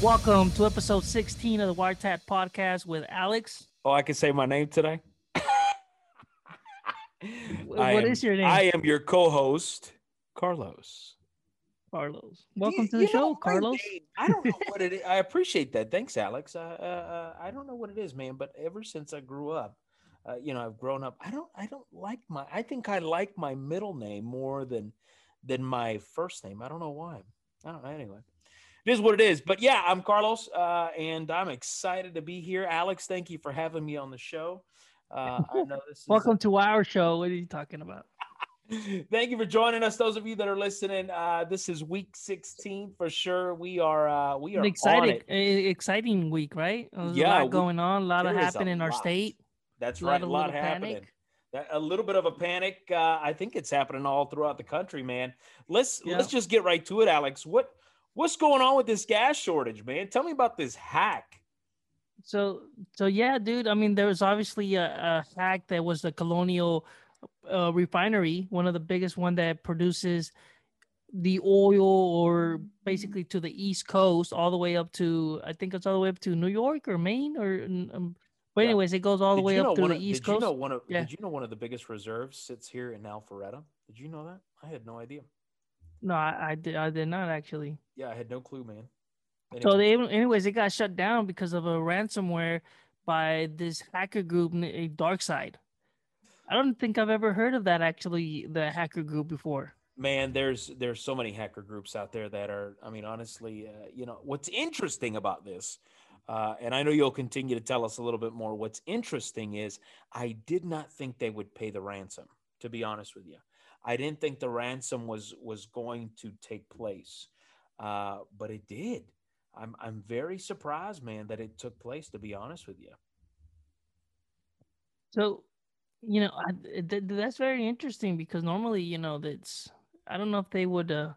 Welcome to episode 16 of the Wire Tap podcast with Alex. Oh, I can say my name today. What I is your name? I am your co-host, Carlos. Carlos. Welcome You- to the show, Carlos. I don't know what it is. I appreciate that. Thanks, Alex. Uh, uh, uh, I don't know what it is, man. But ever since I grew up, uh, you know, I've grown up. I don't. I don't like my. I think I like my middle name more than than my first name. I don't know why. I don't know. Anyway, it is what it is. But yeah, I'm Carlos, uh, and I'm excited to be here. Alex, thank you for having me on the show. Uh, I know this is Welcome to our show. What are you talking about? Thank you for joining us. Those of you that are listening, uh, this is week 16 for sure. We are uh, we are An exciting, exciting week, right? There's Yeah, a lot we- going on. A lot of is happening in our lot. state. That's a lot right. A lot happening. panic. That- A little bit of a panic. Uh, I think it's happening all throughout the country, man. Let's Yeah. let's just get right to it, Alex. What what's going on with this gas shortage, man? Tell me about this hack. So, so yeah, dude. I mean, there was obviously a, a hack that was the Colonial uh, refinery, one of the biggest one that produces the oil, or basically to the East Coast, all the way up to I think it's all the way up to New York or Maine, or um, but anyways, it goes all the Did way up one the of- East did you Coast. know one of Yeah. did you know one of the biggest reserves sits here in Alpharetta? Did you know that? I had no idea. No, I, I did. I did not actually. Yeah, I had no clue, man. So they, anyways, it got shut down because of a ransomware by this hacker group, DarkSide. I don't think I've ever heard of that actually, the hacker group before. man there's there's so many hacker groups out there that are i mean honestly uh, you know what's interesting about this uh, and i know you'll continue to tell us a little bit more. What's interesting is i did not think they would pay the ransom to be honest with you. I didn't think the ransom was was going to take place uh, but it did. I'm i'm very surprised man that it took place to be honest with you. So, you know, I, th- th- that's very interesting because normally, you know, that's I don't know if they would uh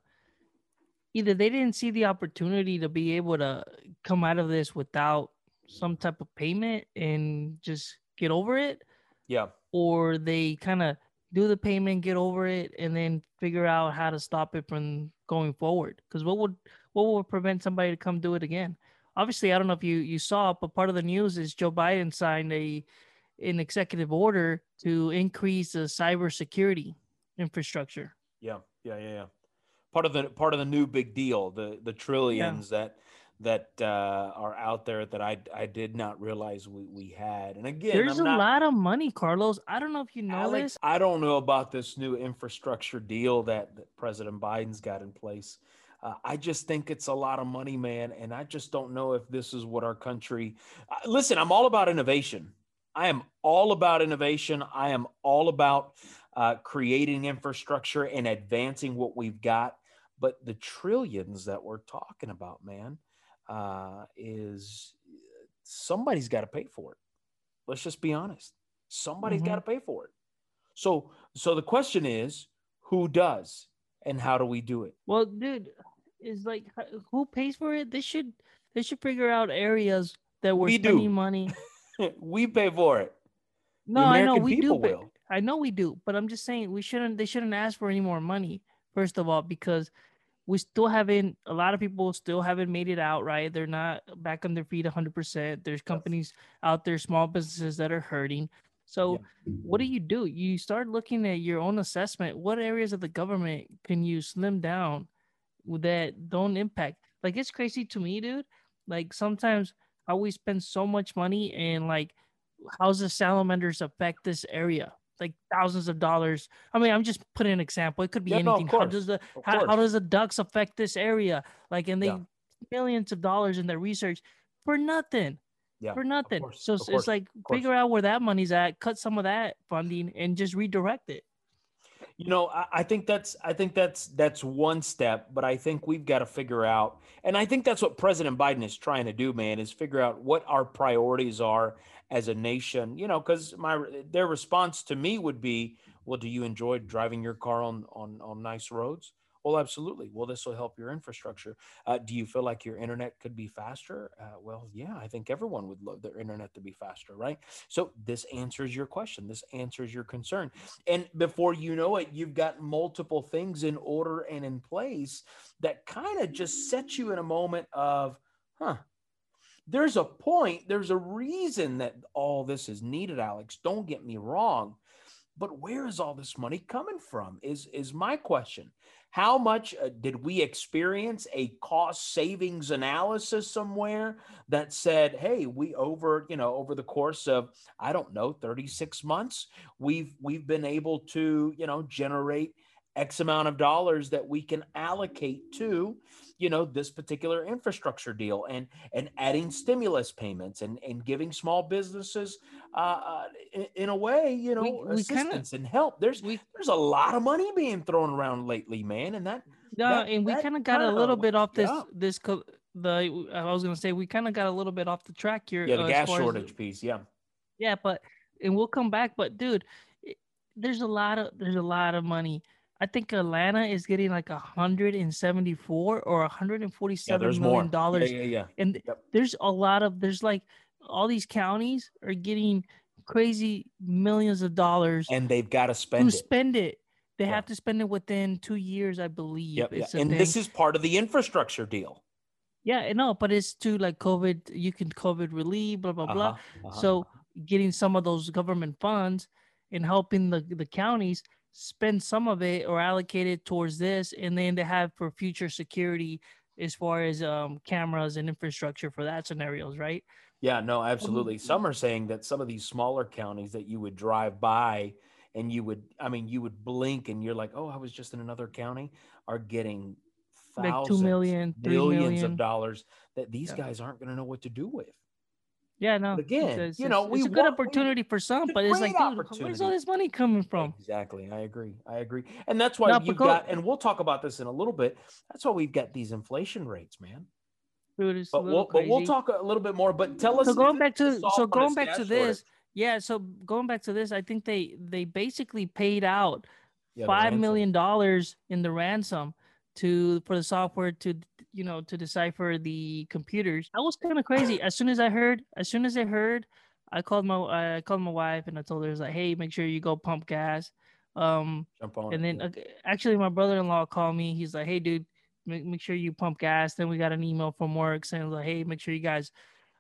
either they didn't see the opportunity to be able to come out of this without some type of payment and just get over it, yeah or they kind of do the payment, get over it, and then figure out how to stop it from going forward. Because what would what would prevent somebody to come do it again? Obviously, I don't know if you you saw, but part of the news is Joe Biden signed a an executive order to increase the cybersecurity infrastructure. Yeah, yeah, yeah, yeah. Part of the part of the new big deal, the the trillions that that uh, are out there that I I did not realize we, we had. And again, There's I'm a not, lot of money, Carlos. I don't know if you know Alex, this. I don't know about this new infrastructure deal that, that President Biden's got in place. Uh, I just think it's a lot of money, man, and I just don't know if this is what our country. Uh, listen, I'm all about innovation. I am all about innovation. I am all about uh, creating infrastructure and advancing what we've got. But the trillions that we're talking about, man, uh, is somebody's got to pay for it. Let's just be honest. Somebody's Mhm. got to pay for it. So, so the question is, who does, and how do we do it? Well, dude, is like who pays for it? They should they should figure out areas that we're We do. spending money. we pay for it. No, I know we do. Will. I know we do, but I'm just saying we shouldn't. They shouldn't ask for any more money. First of all, because we still haven't. A lot of people still haven't made it out. Right? They're not back on their feet 100. percent There's companies out there, small businesses that are hurting. So, what do you do? You start looking at your own assessment. What areas of the government can you slim down that don't impact? Like it's crazy to me, dude. Like sometimes how we spend so much money and like how's the salamanders affect this area? Like thousands of dollars. I mean, I'm just putting an example. It could be Yeah, no, anything. how does the how, how does the ducks affect this area? Like, and they Yeah. millions of dollars in their research for nothing. Yeah, For nothing. course, so it's, it's like figure out where that money's at, cut some of that funding, and just redirect it. You know, I, I think that's I think that's that's one step, but I think we've got to figure out, and I think that's what President Biden is trying to do, man, is figure out what our priorities are as a nation. You know, because my their response to me would be, "Well, do you enjoy driving your car on on on nice roads? Well, absolutely. Well, this will help your infrastructure. Uh, do you feel like your internet could be faster? Uh, well, yeah, I think everyone would love their internet to be faster, right? So this answers your question. This answers your concern. And before you know it, you've got multiple things in order and in place that kind of just set you in a moment of, huh, there's a point, there's a reason that all this is needed, Alex. Don't get me wrong. But where is all this money coming from? Is is my question. How much uh, did we experience a cost savings analysis somewhere that said, "Hey, we over, you know, over the course of I don't know, 36 months, we've we've been able to, you know, generate X amount of dollars that we can allocate to, you know, this particular infrastructure deal and and adding stimulus payments and and giving small businesses, uh, uh in, in, a way, you know, we, we assistance kinda, and help. There's we, there's a lot of money being thrown around lately, man, and that. Yeah, that, and we kind of got a little bit off this yeah. this the I was gonna say we kind of got a little bit off the track here. Yeah, the uh, gas shortage as, piece. Yeah. Yeah, but and we'll come back. But dude, there's a lot of there's a lot of money I think Atlanta is getting like 174 or 147 yeah, million dollars. Yeah, yeah, yeah. And yep. there's a lot of there's like all these counties are getting crazy millions of dollars, and they've got to spend to it. spend it. They yeah. have to spend it within two years, I believe. Yep, yeah. And thing. this is part of the infrastructure deal. Yeah, no, but it's to like COVID. You can COVID relief, blah blah uh-huh, blah. Uh-huh. So getting some of those government funds and helping the the counties spend some of it or allocate it towards this and then to have for future security as far as um, cameras and infrastructure for that scenarios right yeah no absolutely some are saying that some of these smaller counties that you would drive by and you would i mean you would blink and you're like oh i was just in another county are getting thousands like two million millions million. of dollars that these yeah. guys aren't going to know what to do with yeah, no. But again, it's, you know, it's a good opportunity for some, but it's like, dude, where's all this money coming from? Exactly, I agree. I agree, and that's why no, you've go, got, and we'll talk about this in a little bit. That's why we've got these inflation rates, man. Dude, but we'll, but we'll talk a little bit more. But tell us. So going back to so going back to this, yeah. So going back to this, I think they they basically paid out yeah, five million dollars in the ransom to for the software to you know to decipher the computers. I was kind of crazy. As soon as I heard, as soon as I heard, I called my I called my wife and I told her I was like, hey, make sure you go pump gas. Um, Jump on. And then uh, actually, my brother-in-law called me. He's like, hey, dude, make, make sure you pump gas. Then we got an email from work saying like, hey, make sure you guys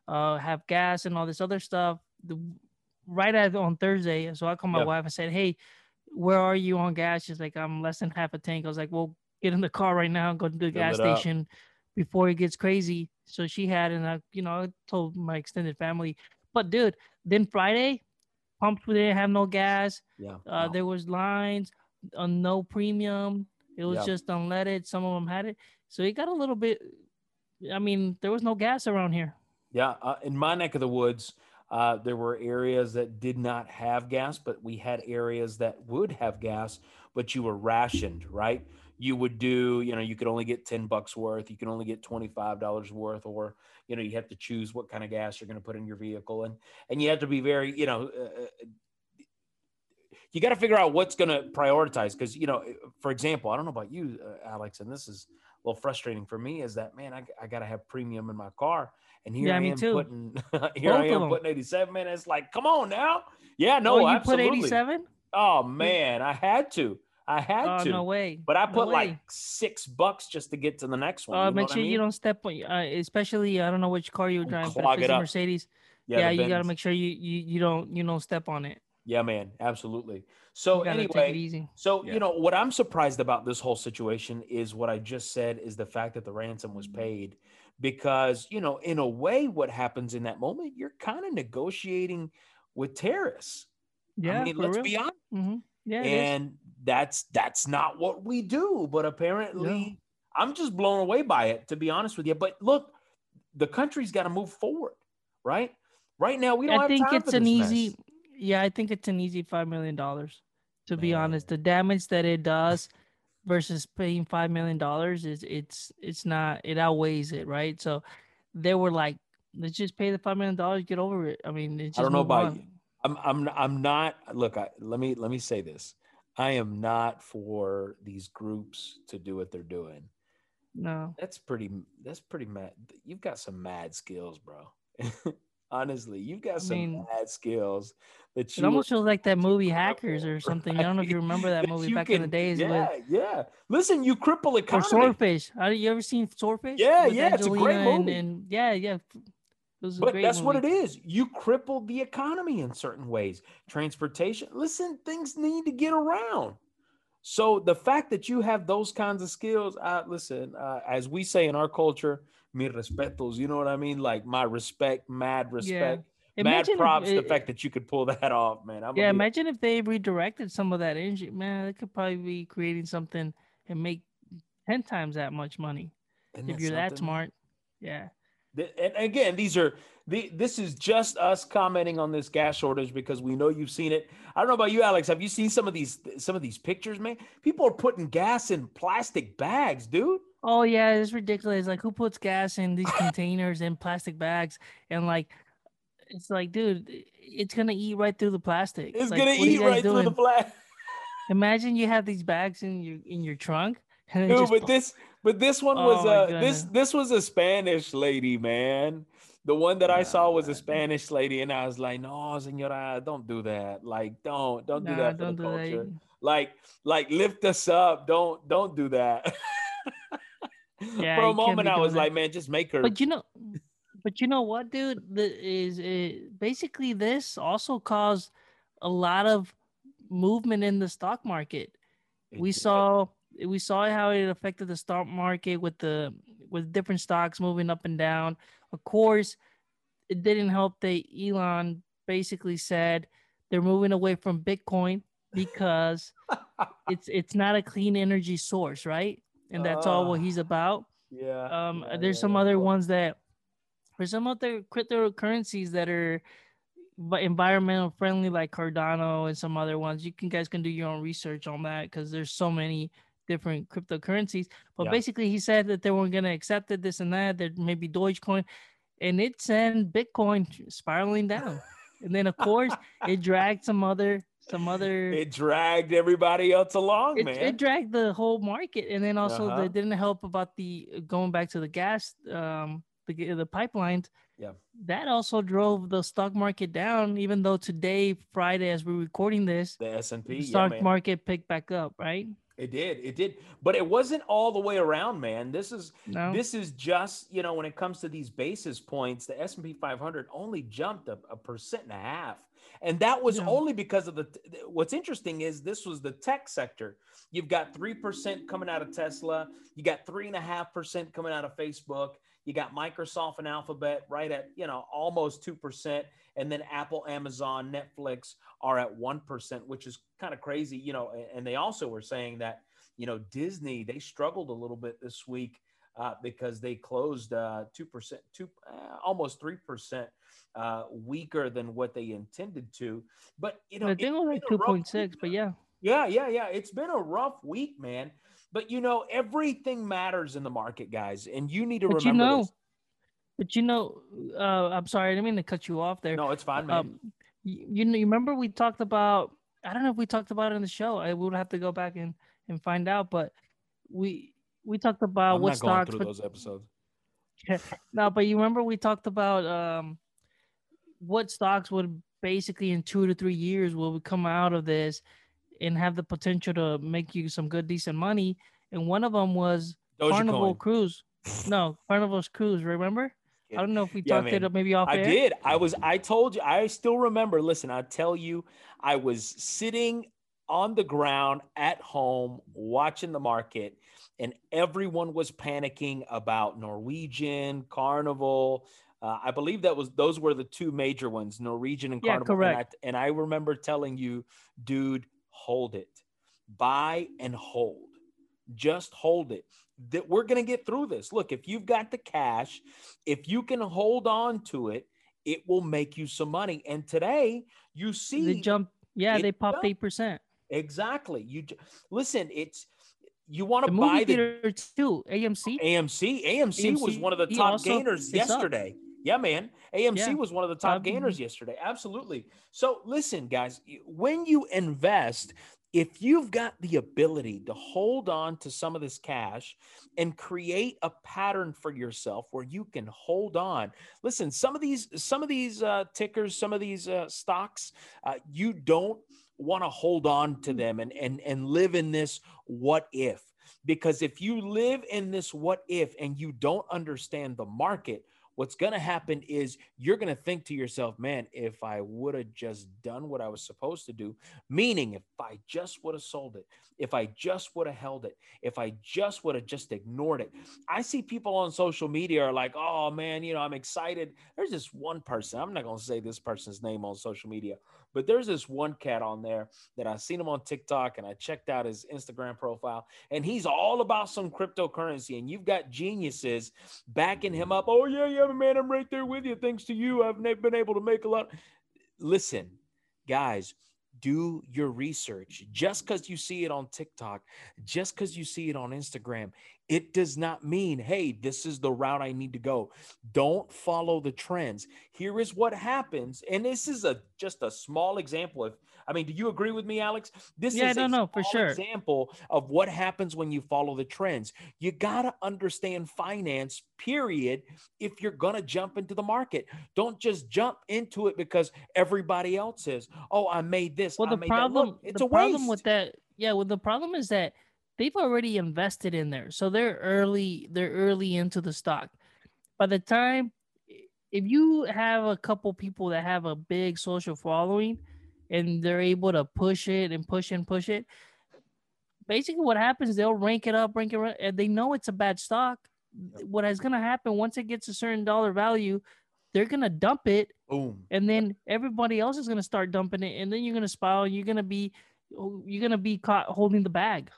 uh have gas and all this other stuff. The, right at on Thursday, so I called my yep. wife and said, hey, where are you on gas? She's like, I'm less than half a tank. I was like, well, get in the car right now and go to the gas station before it gets crazy. So she had, and I, you know, I told my extended family. But dude, then Friday, pumps we didn't have no gas. Yeah. Uh, no. There was lines, uh, no premium. It was just unleaded. Some of them had it, so it got a little bit. I mean, there was no gas around here. Yeah, uh, in my neck of the woods, uh, there were areas that did not have gas, but we had areas that would have gas, but you were rationed, right? you would do, you know, you could only get 10 bucks worth, you can only get $25 worth, or, you know, you have to choose what kind of gas you're going to put in your vehicle. And, and you have to be very, you know, uh, uh you got to figure out what's going to prioritize. Cause, you know, for example, I don't know about you, uh, Alex, and this is a little frustrating for me is that, man, I, I got to have premium in my car. And here yeah, I am too. putting, here Both I am putting 87, man. It's like, come on now. Yeah, no, oh, you absolutely. put 87? Oh man, I had to. I had oh, to. No way. But I put no like six bucks just to get to the next one. Uh, you know make sure I mean? you don't step on. Uh, especially I don't know which car you're driving, but it's a Mercedes, yeah, yeah you got to make sure you, you you don't you don't step on it. Yeah, man, absolutely. So anyway, so yeah. you know what I'm surprised about this whole situation is what I just said is the fact that the ransom was paid, because you know in a way what happens in that moment you're kind of negotiating with terrorists. Yeah, I mean, let's real. be honest. Mm-hmm. Yeah, and that's that's not what we do. But apparently, I'm just blown away by it, to be honest with you. But look, the country's got to move forward, right? Right now, we don't. I think it's an easy. Mess. Yeah, I think it's an easy five million dollars. To Man. be honest, the damage that it does versus paying five million dollars is it's it's not it outweighs it, right? So they were like, let's just pay the five million dollars, get over it. I mean, I don't know about on. you. I'm I'm I'm not look, I, let me let me say this. I am not for these groups to do what they're doing. No. That's pretty. That's pretty mad. You've got some mad skills, bro. Honestly, you've got some mean, mad skills that It you. almost feels like that movie Hackers or something. I don't know if you remember that That movie back in the days Yeah, with yeah. Listen, you cripple or economy. Swordfish. Have you ever seen Swordfish? Yeah, With yeah, it's a great Angelina and- movie. And, yeah, yeah. It was a But that's what it is. You crippled the economy in certain ways. Transportation. Listen, things need to get around. So the fact that you have those kinds of skills, uh, listen, uh, as we say in our culture, mi respetos. You know what I mean? Like my respect, mad respect, mad Imagine if props. the it- fact that you could pull that off, man. I'm Yeah, imagine if they redirected some of that energy. Man, they could probably be creating something and make ten times that much money if you're that smart. Yeah. And again, these are the this is just us commenting on this gas shortage because we know you've seen it. I don't know about you, Alex. Have you seen some of these some of these pictures, man? People are putting gas in plastic bags, dude. Oh yeah, it's ridiculous. Like who puts gas in these containers in plastic bags and like it's like, dude, it's gonna eat right through the plastic. It's Like, gonna what are you eat right through the plastic. Imagine you have these bags in your in your trunk and Dude, just but this but this one was Oh, uh this this was a Spanish lady, man. The one that I saw was a Spanish lady, and I was like, "No, senora, don't do that. Like, don't, don't do that for the culture. Like, like lift us up. Don't, don't do that." Yeah, for a moment, I was that. like, "Man, just make her." But you know, but you know what, dude? The, is it, basically this also caused a lot of movement in the stock market. It we did. saw we saw how it affected the stock market with the with different stocks moving up and down. Of course, it didn't help that Elon basically said they're moving away from Bitcoin because it's it's not a clean energy source, right? And that's all what Ah. he's about. yeah. Um, yeah, there's yeah, some yeah. other ones that there's some other cryptocurrencies that are environmental friendly, like Cardano and some other ones. You can guys can do your own research on that because there's so many different cryptocurrencies. But Yeah. basically, he said that they weren't going to accept it, this and that. There may be Dogecoin, and it sent Bitcoin spiraling down. and then of course, it dragged some other some other It dragged everybody else along, it, man. it dragged the whole market and then also Uh-huh. they didn't help about the going back to the gas um the, the pipelines Yeah. that also drove the stock market down even though today friday as we're recording this the S and P, the yeah, stock man. market picked back up right It did, it did, but it wasn't all the way around, man. This is no. this is just you know when it comes to these basis points the s&p 500 only jumped a, a percent and a half. And that was Yeah. only because of the what's interesting is this was the tech sector. You've got 3% coming out of tesla. You got 3.5% coming out of facebook. You got microsoft and alphabet right at you know almost 2% and then apple amazon netflix are at 1% which is kind of crazy you know and- they also were saying that you know disney they struggled a little bit this week uh, because they closed uh, 2%, two, uh, almost 3% uh, weaker than what they intended to. But, you know, i think it was like it's been a rough 2.6 but yeah Yeah, yeah, yeah. It's been a rough week, man. But, you know, everything matters in the market, guys. And you need to But you remember know, this. But you know uh i'm sorry i didn't mean to cut you off there No, it's fine, man. um you, you know you remember we talked about i don't know if we talked about it in the show i would have to go back and and find out but we we talked about I'm what not going stocks through but those episodes. no but you remember we talked about um what stocks would basically in two to three years will come out of this and have the potential to make you some good decent money and one of them was carnival Dogecoin. cruise no carnival's cruise remember i don't know if we Yeah, talked man. it up maybe off I air. did. I was. I told you. I still remember. Listen, I tell you, I was sitting on the ground at home watching the market, and everyone was panicking about Norwegian, Carnival. Uh, I believe that was those were the two major ones, Norwegian and Yeah, Carnival. correct. And I, and I remember telling you, dude, hold it, buy and hold, just hold it. That we're gonna get through this. Look, if you've got the cash, if you can hold on to it, it will make you some money. And today, you see the jump. yeah they popped eight percent exactly. You listen. It's you want to movie buy the too AMC AMC. AMC was one of the top gainers is up. yesterday. Yeah, man. AMC Yeah. was one of the top Um, gainers yesterday. Absolutely. So listen, guys, when you invest if you've got the ability to hold on to some of this cash and create a pattern for yourself where you can hold on listen some of these some of these uh, tickers some of these uh, stocks uh, you don't want to hold on to them and and and live in this what if. Because if you live in this what if and you don't understand the market what's going to happen is you're going to think to yourself, man, if I would have just done what I was supposed to do, meaning if I just would have sold it, if I just would have held it, if I just would have just ignored it. I see people on social media are like, oh man, you know, I'm excited. There's this one person, I'm not going to say this person's name on social media, but there's this one cat on there that I seen him on TikTok and I checked out his Instagram profile and he's all about some cryptocurrency. And you've got geniuses backing him up. Oh, yeah, yeah, man, I'm right there with you. Thanks to you, I've been able to make a lot. Listen, guys, do your research. Just because you see it on TikTok, just because you see it on Instagram, it does not mean, hey, this is the route I need to go. Don't follow the trends. Here is what happens. And this is a just a small example of I mean, do you agree with me, Alex? This yeah, is no, no, for sure. example of what happens when you follow the trends. You gotta understand finance, period, if you're gonna jump into the market. Don't just jump into it because everybody else is. Oh, I made this. Well, I the problem, Look, it's a problem waste. with that, yeah. Well, the problem is that they've already invested in there. So they're early, they're early into the stock. By the time if you have a couple people that have a big social following and they're able to push it and push and push it, basically what happens, they'll rank it up, rank it up, and they know it's a bad stock. What is going to happen once it gets a certain dollar value, they're going to dump it. Boom. And then everybody else is going to start dumping it. And then you're going to spiral. You're going to be, oh, you're going to be caught holding the bag.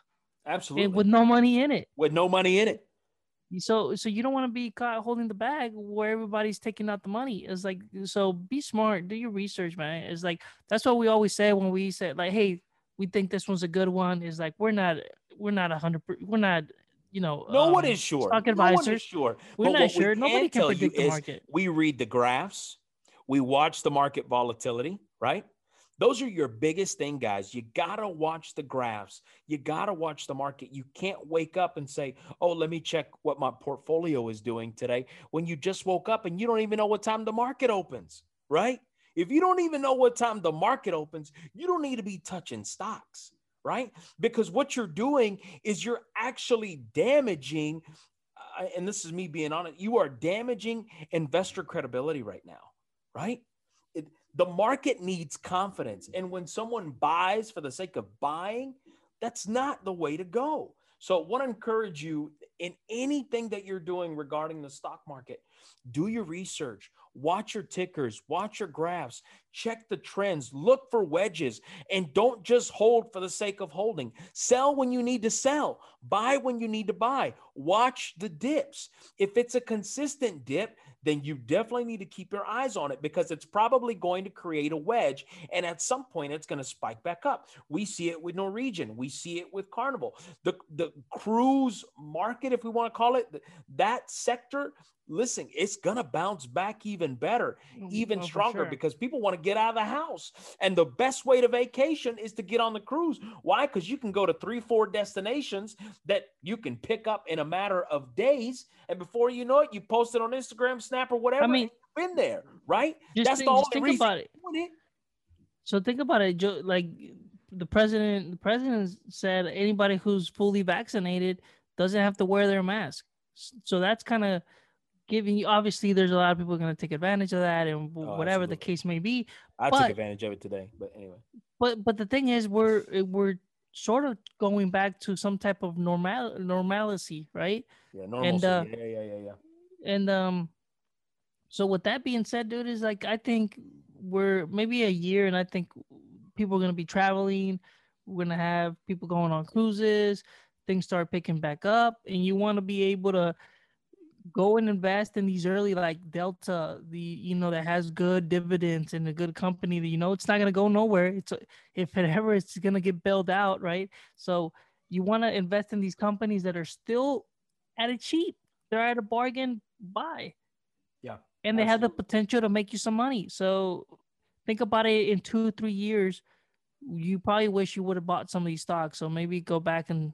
Absolutely. And with no money in it. With no money in it. So so you don't want to be caught holding the bag where everybody's taking out the money. It's like so be smart, do your research, man. It's like that's what we always say when we say like, hey, we think this one's a good one. Is like we're not we're not a hundred we're not you know no um, one is sure. Stock advisors. No sure. We're but not sure. We Nobody can predict the market. We read the graphs, we watch the market volatility, right? Those are your biggest thing, guys. You got to watch the graphs. You got to watch the market. You can't wake up and say, oh, let me check what my portfolio is doing today when you just woke up and you don't even know what time the market opens, right? If you don't even know what time the market opens, you don't need to be touching stocks, right? Because what you're doing is you're actually damaging, uh, and this is me being honest, you are damaging investor credibility right now, right? The market needs confidence. And when someone buys for the sake of buying, that's not the way to go. So, I want to encourage you in anything that you're doing regarding the stock market, do your research, watch your tickers, watch your graphs, check the trends, look for wedges, and don't just hold for the sake of holding. Sell when you need to sell, buy when you need to buy, watch the dips. If it's a consistent dip, then you definitely need to keep your eyes on it because it's probably going to create a wedge. And at some point, it's going to spike back up. We see it with Norwegian, we see it with Carnival. The, the cruise market, if we want to call it, that sector listen, it's going to bounce back even better, mm, even oh, stronger sure. because people want to get out of the house. And the best way to vacation is to get on the cruise. Why? Because you can go to three, four destinations that you can pick up in a matter of days. And before you know it, you post it on Instagram, Snap, or whatever. I mean, been there, right? That's think, the only think reason about it. it. So think about it, Joe. Like the president, the president said, anybody who's fully vaccinated doesn't have to wear their mask. So that's kind of giving you obviously there's a lot of people going to take advantage of that and oh, whatever absolutely. the case may be i but, took advantage of it today but anyway. But but the thing is we're we're sort of going back to some type of normal normalcy right? Yeah normalcy. and uh, yeah yeah yeah yeah. and um so with that being said dude is like i think we're maybe a year and i think people are going to be traveling. We're going to have people going on cruises. Things start picking back up and you want to be able to go and invest in these early like Delta, the you know that has good dividends and a good company that you know it's not gonna go nowhere. It's if it ever it's gonna get bailed out, right? So you want to invest in these companies that are still at a cheap. They're at a bargain buy. Yeah. And they absolutely. have the potential to make you some money. So think about it in two, three years. you probably wish you would have bought some of these stocks. So maybe go back and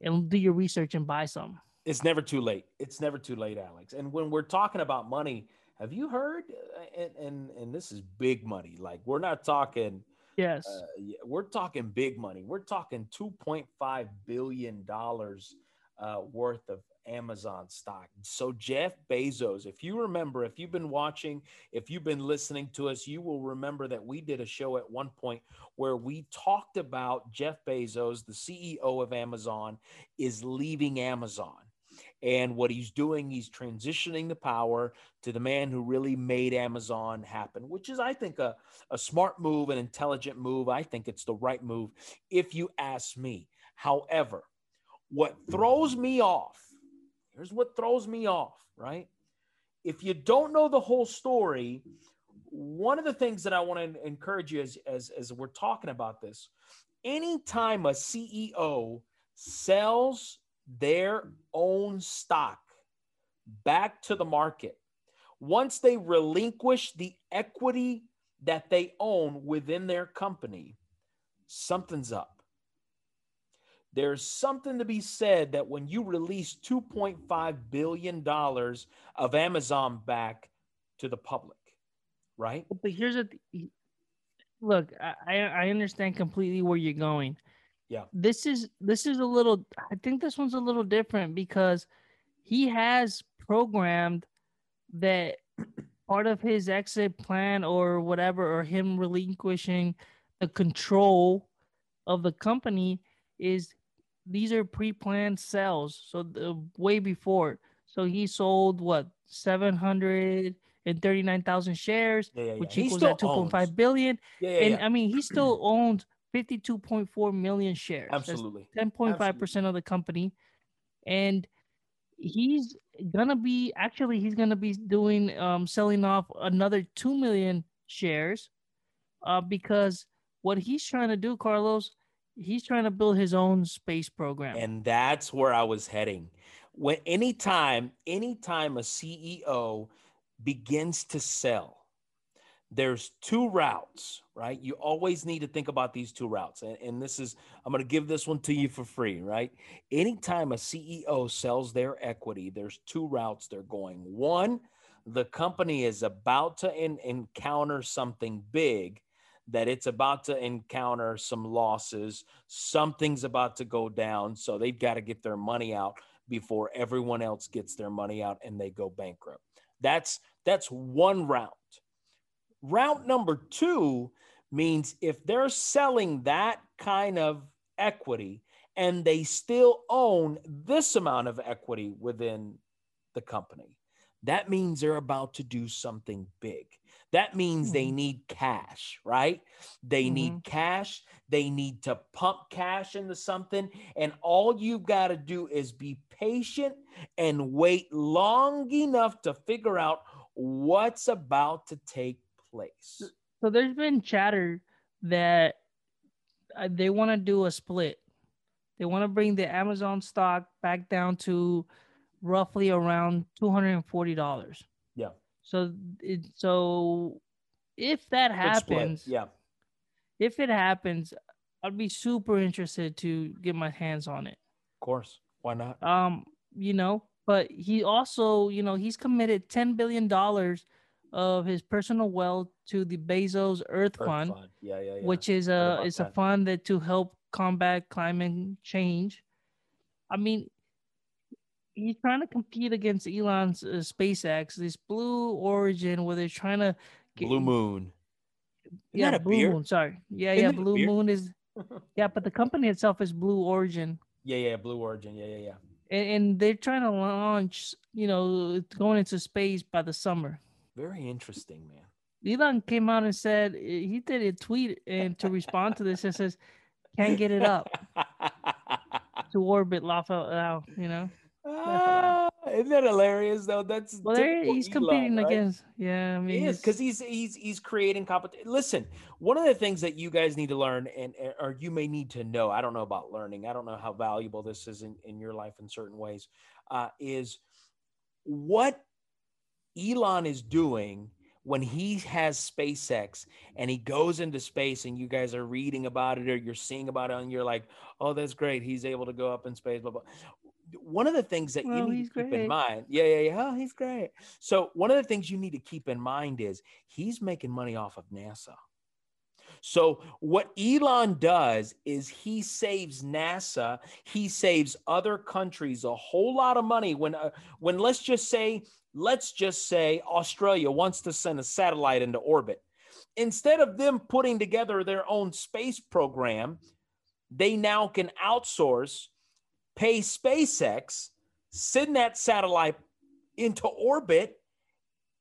and do your research and buy some. It's never too late. It's never too late, Alex. And when we're talking about money, have you heard? Uh, and and, and this is big money. Like we're not talking. Yes. Uh, we're talking big money. We're talking two point five billion dollars uh, worth of Amazon stock. So Jeff Bezos, if you remember, if you've been watching, if you've been listening to us, you will remember that we did a show at one point where we talked about Jeff Bezos, the CEO of Amazon, is leaving Amazon. And what he's doing, he's transitioning the power to the man who really made Amazon happen, which is, I think, a, a smart move, an intelligent move. I think it's the right move, if you ask me. However, what throws me off Here's what throws me off, right? If you don't know the whole story, one of the things that I want to encourage you as, as, as we're talking about this, anytime a CEO sells their own stock back to the market, once they relinquish the equity that they own within their company, something's up there's something to be said that when you release $2.5 billion of Amazon back to the public, right? But here's a look, I, I understand completely where you're going. Yeah. This is this is a little I think this one's a little different because he has programmed that part of his exit plan or whatever or him relinquishing the control of the company is these are pre-planned sales. So the way before. So he sold what seven hundred and thirty-nine thousand shares, yeah, yeah, yeah. which he equals at two point five billion. Yeah, and I mean, he still owns fifty-two point four million shares. Absolutely, ten point five percent of the company, and he's gonna be actually he's gonna be doing um selling off another two million shares, uh, because what he's trying to do, Carlos, he's trying to build his own space program. And that's where I was heading. When anytime, anytime a CEO begins to sell, there's two routes, right? You always need to think about these two routes. And, and this is, I'm going to give this one to you for free, right? Anytime a CEO sells their equity, there's two routes they're going. One, the company is about to in, encounter something big that it's about to encounter some losses. Something's about to go down. So they've got to get their money out before everyone else gets their money out and they go bankrupt. That's that's one route. Route number 2 means if they're selling that kind of equity and they still own this amount of equity within the company, that means they're about to do something big. That means mm-hmm. they need cash, right? They mm-hmm. need cash. They need to pump cash into something. And all you've got to do is be patient and wait long enough to figure out what's about to take place. So there's been chatter that uh, they want to do a split. They want to bring the Amazon stock back down to roughly around $240. Yeah. So it, so if that happens, yeah. If it happens, I'd be super interested to get my hands on it. Of course. Why not? Um, you know, but he also, you know, he's committed 10 billion dollars of his personal wealth to the Bezos Earth, Earth Fund, Fund. Yeah, yeah, yeah. which is a is that. a fund that to help combat climate change. I mean, he's trying to compete against Elon's uh, SpaceX, this Blue Origin, where they're trying to get, Blue Moon. Yeah, Blue beer? Moon. Sorry, yeah, Isn't yeah. Blue Moon is yeah, but the company itself is Blue Origin. Yeah, yeah, Blue Origin. Yeah, yeah, yeah. And, and they're trying to launch, you know, going into space by the summer. Very interesting, man. Elon came out and said he did a tweet and to respond to this and says, "Can't get it up to orbit, Lafayette." You know. Ah, isn't that hilarious though? That's well, he's Elon, competing right? against. Yeah, I mean, he is because he's he's he's creating competition. Listen, one of the things that you guys need to learn, and or you may need to know. I don't know about learning. I don't know how valuable this is in in your life in certain ways. Uh, is what Elon is doing when he has SpaceX and he goes into space and you guys are reading about it or you're seeing about it and you're like, oh, that's great. He's able to go up in space, blah, blah. One of the things that well, you need to keep great. in mind, yeah, yeah, yeah, oh, he's great. So, one of the things you need to keep in mind is he's making money off of NASA. So, what Elon does is he saves NASA, he saves other countries a whole lot of money when, uh, when let's just say let's just say Australia wants to send a satellite into orbit. Instead of them putting together their own space program, they now can outsource, pay SpaceX, send that satellite into orbit,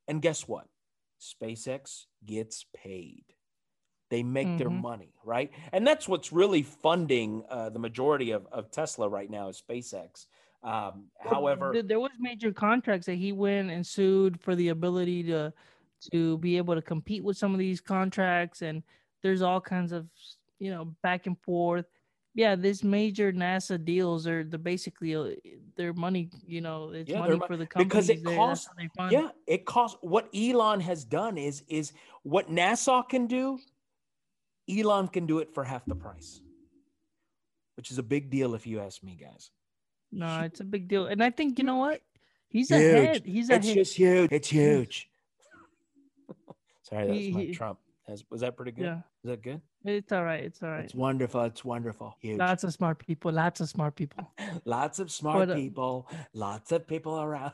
and guess what? SpaceX gets paid. They make mm-hmm. their money, right? And that's what's really funding uh, the majority of, of Tesla right now is SpaceX. Um, however, there was major contracts that he went and sued for the ability to to be able to compete with some of these contracts, and there's all kinds of you know back and forth. Yeah, these major NASA deals are the basically uh, their money. You know, it's yeah, money for the company because it costs. Yeah, it costs. What Elon has done is is what NASA can do. Elon can do it for half the price, which is a big deal if you ask me, guys. No, it's a big deal, and I think you know what? He's huge. ahead. He's ahead. It's just huge. It's huge. Sorry, that's my Trump. was that pretty good? Yeah. Is that good? It's all right. It's all right. It's wonderful. It's wonderful. Huge. Lots of smart people. Lots of smart people. lots of smart but, people. Lots of people around.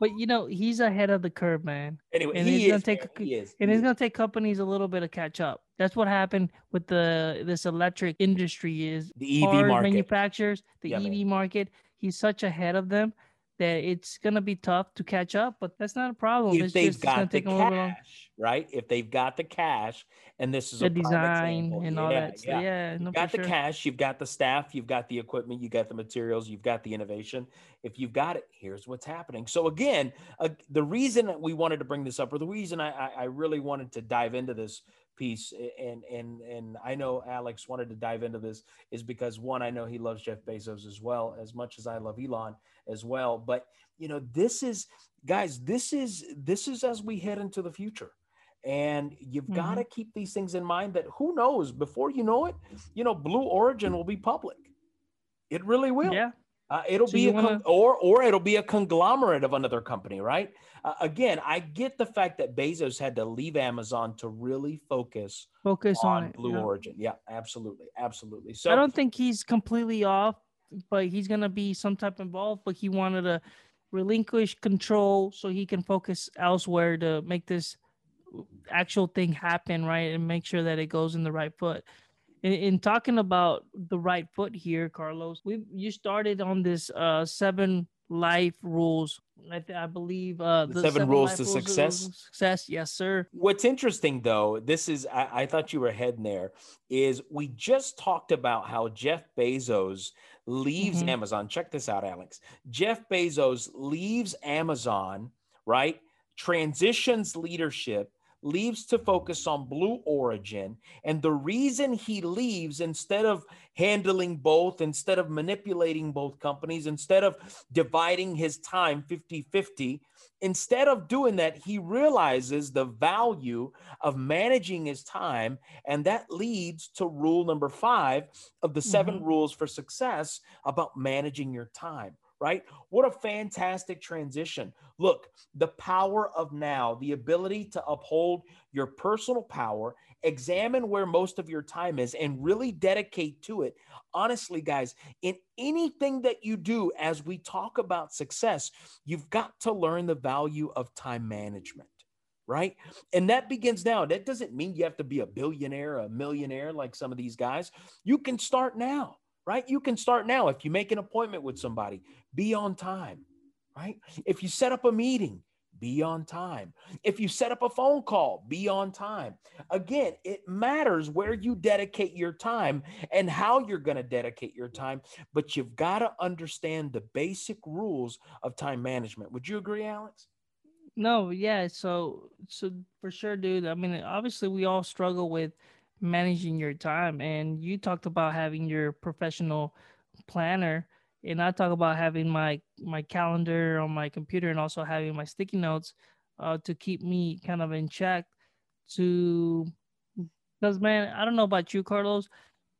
But you know he's ahead of the curve, man. Anyway, and he, is, gonna take, he is. And he it's is. gonna take companies a little bit to catch up. That's what happened with the this electric industry is the EV market manufacturers, the yeah, EV man. market. He's such ahead of them that it's gonna be tough to catch up, but that's not a problem. If it's they've just, got the cash, right? If they've got the cash, and this is the a design and all yeah, that, yeah, yeah no, you've got the sure. cash, you've got the staff, you've got the equipment, you got the materials, you've got the innovation. If you've got it, here's what's happening. So again, uh, the reason we wanted to bring this up, or the reason I, I, I really wanted to dive into this piece and and and I know Alex wanted to dive into this is because one I know he loves Jeff Bezos as well as much as I love Elon as well but you know this is guys this is this is as we head into the future and you've mm-hmm. got to keep these things in mind that who knows before you know it you know blue origin will be public. It really will. Yeah uh, it'll so be a wanna... con- or or it'll be a conglomerate of another company, right? Uh, again, I get the fact that Bezos had to leave Amazon to really focus focus on, on Blue yeah. Origin. Yeah, absolutely, absolutely. So I don't think he's completely off, but he's gonna be some type involved. But he wanted to relinquish control so he can focus elsewhere to make this actual thing happen, right, and make sure that it goes in the right foot in, in talking about the right foot here, Carlos, we you started on this uh seven life rules. I, I believe uh the, the seven, seven, rules to rules success. Success, yes, sir. What's interesting though, this is I, I thought you were heading there. Is we just talked about how Jeff Bezos leaves mm-hmm. Amazon. Check this out, Alex. Jeff Bezos leaves Amazon, right? Transitions leadership leaves to focus on Blue Origin. And the reason he leaves, instead of handling both, instead of manipulating both companies, instead of dividing his time 50 50, instead of doing that, he realizes the value of managing his time. And that leads to rule number five of the 7 mm-hmm. rules for success about managing your time right? What a fantastic transition. Look, the power of now, the ability to uphold your personal power, examine where most of your time is, and really dedicate to it. Honestly, guys, in anything that you do, as we talk about success, you've got to learn the value of time management right? And that begins now. That doesn't mean you have to be a billionaire, a millionaire like some of these guys. You can start now right? You can start now. If you make an appointment with somebody, be on time, right? If you set up a meeting, be on time. If you set up a phone call, be on time. Again, it matters where you dedicate your time and how you're going to dedicate your time, but you've got to understand the basic rules of time management. Would you agree, Alex? No, yeah. So, so for sure, dude. I mean, obviously, we all struggle with managing your time and you talked about having your professional planner and i talk about having my my calendar on my computer and also having my sticky notes uh, to keep me kind of in check. To because man, I don't know about you, Carlos,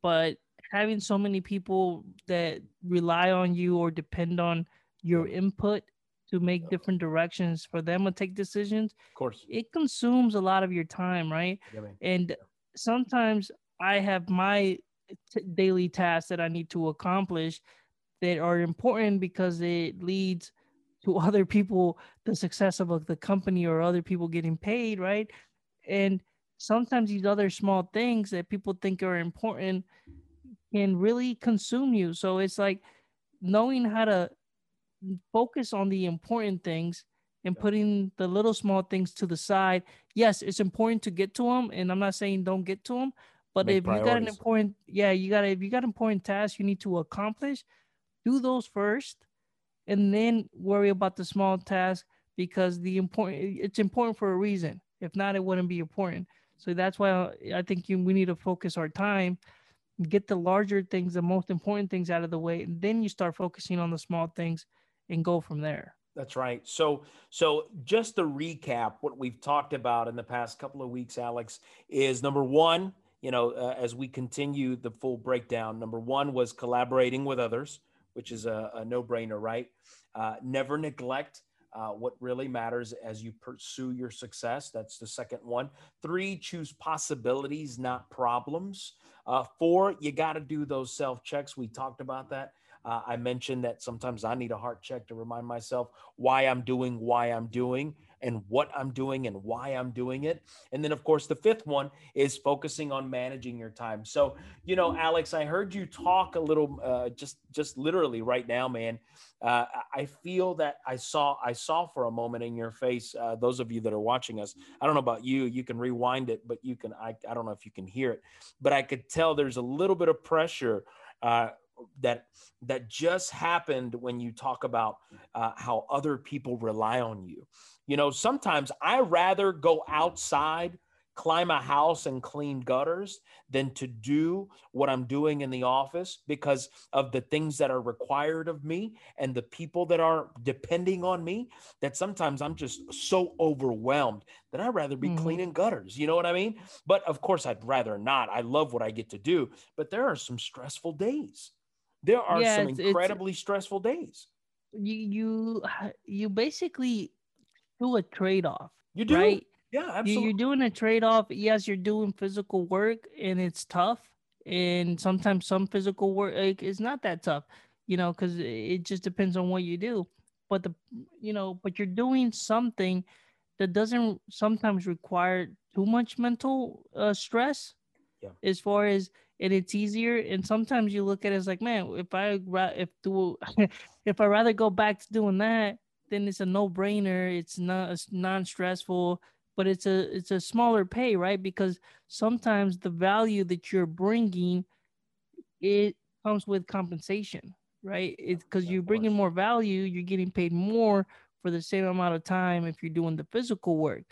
but having so many people that rely on you or depend on your input to make different directions for them to take decisions. Of course, it consumes a lot of your time, right? Yeah, and sometimes I have my t- daily tasks that I need to accomplish that are important because it leads to other people the success of the company or other people getting paid, right? And sometimes these other small things that people think are important can really consume you. So it's like knowing how to focus on the important things and putting the little small things to the side. Yes, it's important to get to them, and I'm not saying don't get to them, but Make if priorities. you got an important, yeah, you got if you got important tasks you need to accomplish, do those first, and then worry about the small tasks because the important it's important for a reason. If not, it wouldn't be important. So that's why I think you, we need to focus our time, get the larger things, the most important things out of the way, and then you start focusing on the small things and go from there. That's right. So, so just to recap, what we've talked about in the past couple of weeks, Alex, is number one, you know, uh, as we continue the full breakdown, number one was collaborating with others, which is a, a no brainer, right? Uh, never neglect uh, what really matters as you pursue your success. That's the second one. Three, choose possibilities, not problems. Uh, four, you got to do those self checks. We talked about that. Uh, I mentioned that sometimes I need a heart check to remind myself why I'm doing why I'm doing and what I'm doing and why I'm doing it. And then, of course, the fifth one is focusing on managing your time. So, you know, Alex, I heard you talk a little, uh, just just literally right now, man. Uh, I feel that I saw I saw for a moment in your face. Uh, those of you that are watching us, I don't know about you. You can rewind it, but you can. I I don't know if you can hear it, but I could tell there's a little bit of pressure. Uh, that that just happened when you talk about uh, how other people rely on you you know sometimes i rather go outside climb a house and clean gutters than to do what i'm doing in the office because of the things that are required of me and the people that are depending on me that sometimes i'm just so overwhelmed that i'd rather be mm-hmm. cleaning gutters you know what i mean but of course i'd rather not i love what i get to do but there are some stressful days there are yeah, some it's, incredibly it's, stressful days. You you you basically do a trade off. You do, right? Yeah, absolutely. You're doing a trade off. Yes, you're doing physical work, and it's tough. And sometimes some physical work like, is not that tough, you know, because it just depends on what you do. But the you know, but you're doing something that doesn't sometimes require too much mental uh, stress. Yeah. As far as and it's easier. And sometimes you look at it as like, man, if I if do if I rather go back to doing that, then it's a no brainer. It's not it's non stressful, but it's a it's a smaller pay, right? Because sometimes the value that you're bringing, it comes with compensation, right? It's because you're bringing more value, you're getting paid more for the same amount of time if you're doing the physical work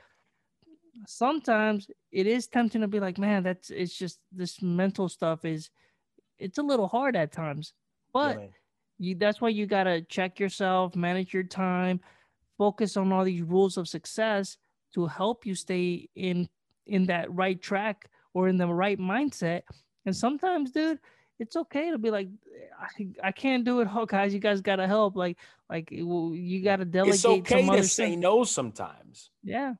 sometimes it is tempting to be like, man, that's it's just this mental stuff is it's a little hard at times. But you that's why you gotta check yourself, manage your time, focus on all these rules of success to help you stay in in that right track or in the right mindset. And sometimes, dude, it's okay to be like, I, I can't do it. Oh, guys, you guys gotta help. Like, like you gotta delegate. It's okay to say stuff. no sometimes. Yeah,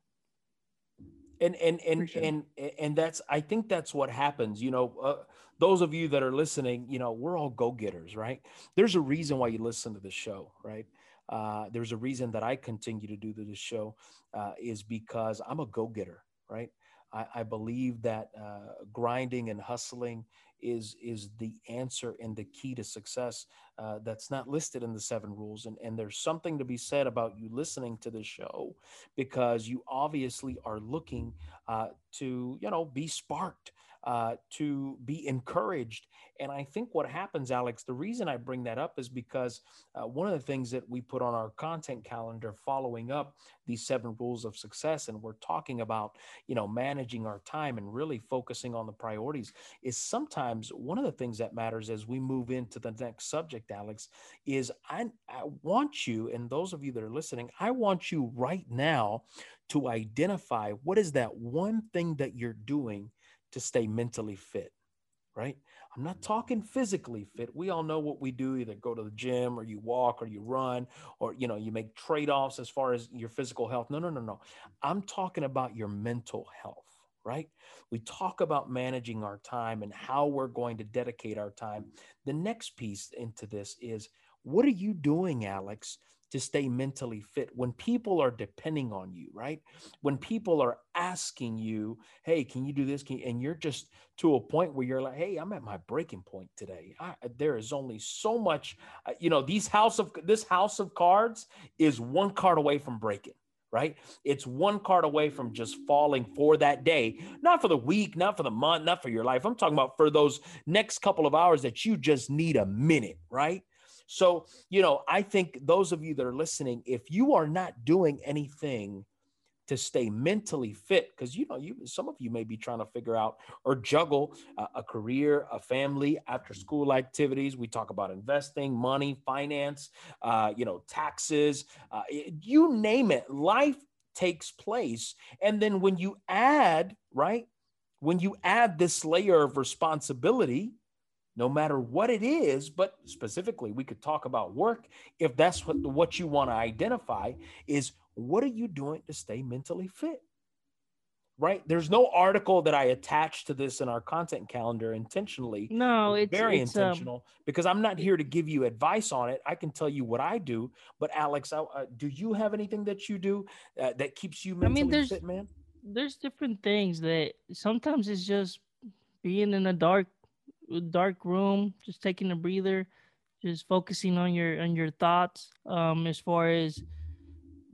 and and and sure. and and that's i think that's what happens you know uh, those of you that are listening you know we're all go-getters right? There's a reason why you listen to the show right? Uh, there's a reason that i continue to do this show uh, is because i'm a go-getter right? I, I believe that uh, grinding and hustling is is the answer and the key to success uh, that's not listed in the seven rules. And and there's something to be said about you listening to the show because you obviously are looking uh, to you know be sparked uh, to be encouraged. And I think what happens, Alex, the reason I bring that up is because uh, one of the things that we put on our content calendar following up these seven rules of success, and we're talking about, you know, managing our time and really focusing on the priorities, is sometimes one of the things that matters as we move into the next subject, Alex, is I, I want you, and those of you that are listening, I want you right now to identify what is that one thing that you're doing to stay mentally fit, right? I'm not talking physically fit. We all know what we do either go to the gym or you walk or you run or you know you make trade-offs as far as your physical health. No, no, no, no. I'm talking about your mental health, right? We talk about managing our time and how we're going to dedicate our time. The next piece into this is what are you doing, Alex, to stay mentally fit when people are depending on you, right? When people are asking you, hey, can you do this? You? and you're just to a point where you're like, hey, I'm at my breaking point today. I, there is only so much, uh, you know, these house of this house of cards is one card away from breaking right? It's one card away from just falling for that day, not for the week, not for the month, not for your life. I'm talking about for those next couple of hours that you just need a minute, right? So, you know, I think those of you that are listening, if you are not doing anything to stay mentally fit, because you know, you some of you may be trying to figure out or juggle a, a career, a family, after school activities. We talk about investing, money, finance, uh, you know, taxes, uh, you name it. Life takes place, and then when you add, right, when you add this layer of responsibility no matter what it is, but specifically, we could talk about work if that's what, what you want to identify is what are you doing to stay mentally fit? Right? There's no article that I attach to this in our content calendar intentionally. No, it's very it's, um, intentional um, because I'm not here to give you advice on it. I can tell you what I do, but Alex, I, uh, do you have anything that you do uh, that keeps you mentally I mean, there's, fit, man? There's different things that sometimes it's just being in a dark dark room, just taking a breather, just focusing on your on your thoughts. Um, as far as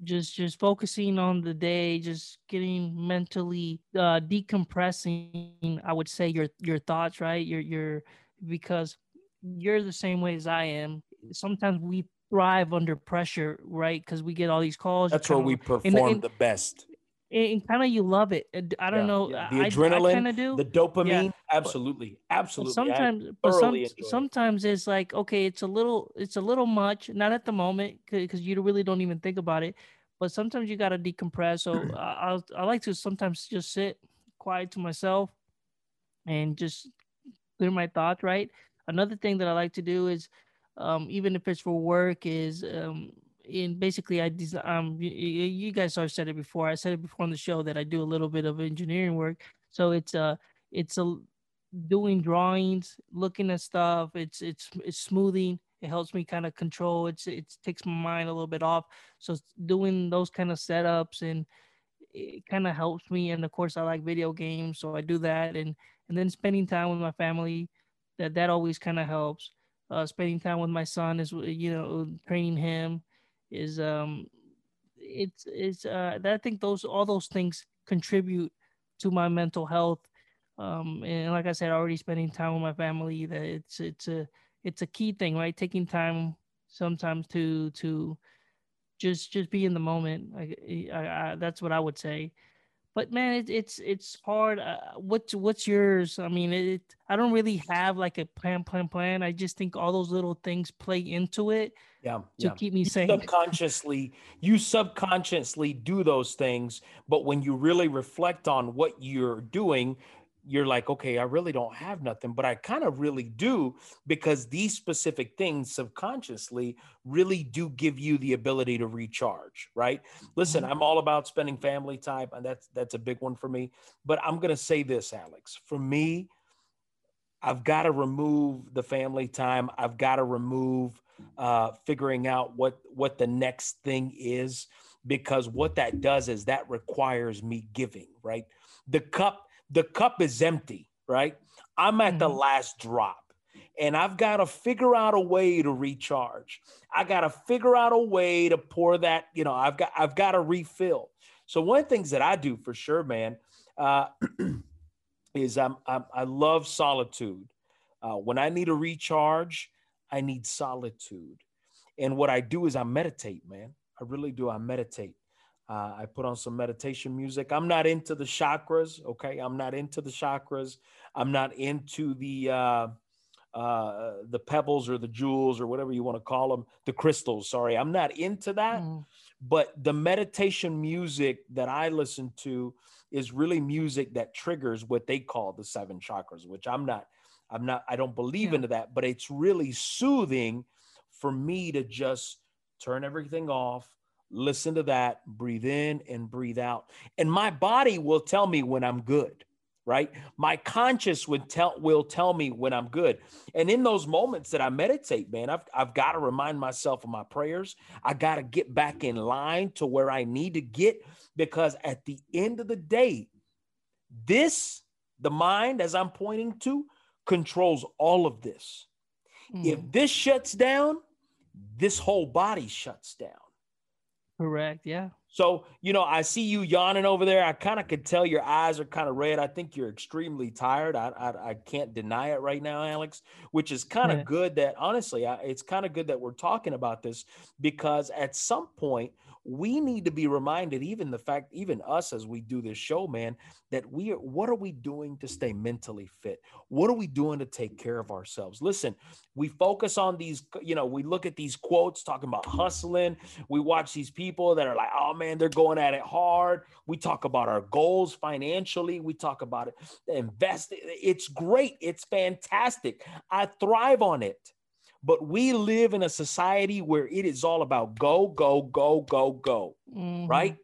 just just focusing on the day, just getting mentally uh, decompressing. I would say your your thoughts, right? Your your because you're the same way as I am. Sometimes we thrive under pressure, right? Because we get all these calls. That's where we perform and, and, the best and kind of you love it. I don't yeah, know. Yeah. The adrenaline, kind of do. The dopamine, yeah. absolutely, absolutely. Sometimes, but some, sometimes it's like okay, it's a little, it's a little much. Not at the moment because you really don't even think about it. But sometimes you gotta decompress. So I, I like to sometimes just sit quiet to myself and just clear my thoughts. Right. Another thing that I like to do is, um, even if it's for work, is um, and basically I design. Um, you, you guys have said it before. I said it before on the show that I do a little bit of engineering work. So it's a, uh, it's a doing drawings, looking at stuff. It's it's it's smoothing. It helps me kind of control. It's it takes my mind a little bit off. So doing those kind of setups and it kind of helps me. And of course, I like video games, so I do that. And and then spending time with my family, that that always kind of helps. Uh, spending time with my son is you know training him is um it's it's uh I think those all those things contribute to my mental health. Um and like I said, already spending time with my family that it's it's a it's a key thing, right? Taking time sometimes to to just just be in the moment. I, I, I that's what I would say but man, it, it's it's hard. Uh, what's what's yours? I mean, it. I don't really have like a plan, plan, plan. I just think all those little things play into it. Yeah, to yeah. keep me sane. Subconsciously, you subconsciously do those things, but when you really reflect on what you're doing, you're like, okay, I really don't have nothing, but I kind of really do because these specific things subconsciously really do give you the ability to recharge, right? Listen, mm-hmm. I'm all about spending family time, and that's that's a big one for me. But I'm gonna say this, Alex. For me, I've got to remove the family time. I've got to remove uh, figuring out what what the next thing is because what that does is that requires me giving, right? The cup the cup is empty, right? I'm at mm-hmm. the last drop and I've got to figure out a way to recharge. I got to figure out a way to pour that, you know, I've got I've got to refill. So one of the things that I do for sure, man, uh, is I'm, I'm I love solitude. Uh, when I need a recharge, I need solitude. And what I do is I meditate, man. I really do. I meditate. Uh, I put on some meditation music. I'm not into the chakras. Okay, I'm not into the chakras. I'm not into the uh, uh, the pebbles or the jewels or whatever you want to call them, the crystals. Sorry, I'm not into that. Mm. But the meditation music that I listen to is really music that triggers what they call the seven chakras, which I'm not. I'm not. I don't believe yeah. into that, but it's really soothing for me to just turn everything off listen to that, breathe in and breathe out. And my body will tell me when I'm good, right? My conscious would tell will tell me when I'm good. And in those moments that I meditate, man, I've I've got to remind myself of my prayers. I got to get back in line to where I need to get because at the end of the day, this the mind as I'm pointing to controls all of this. Mm. If this shuts down, this whole body shuts down. Correct. Yeah. So, you know, I see you yawning over there. I kind of could tell your eyes are kind of red. I think you're extremely tired. I, I, I can't deny it right now, Alex, which is kind of yeah. good that honestly, I, it's kind of good that we're talking about this because at some point we need to be reminded even the fact even us as we do this show man that we are what are we doing to stay mentally fit? What are we doing to take care of ourselves? Listen we focus on these you know we look at these quotes talking about hustling. We watch these people that are like oh man they're going at it hard. We talk about our goals financially. We talk about it invest it's great. It's fantastic. I thrive on it but we live in a society where it is all about go, go, go, go, go, mm-hmm. right?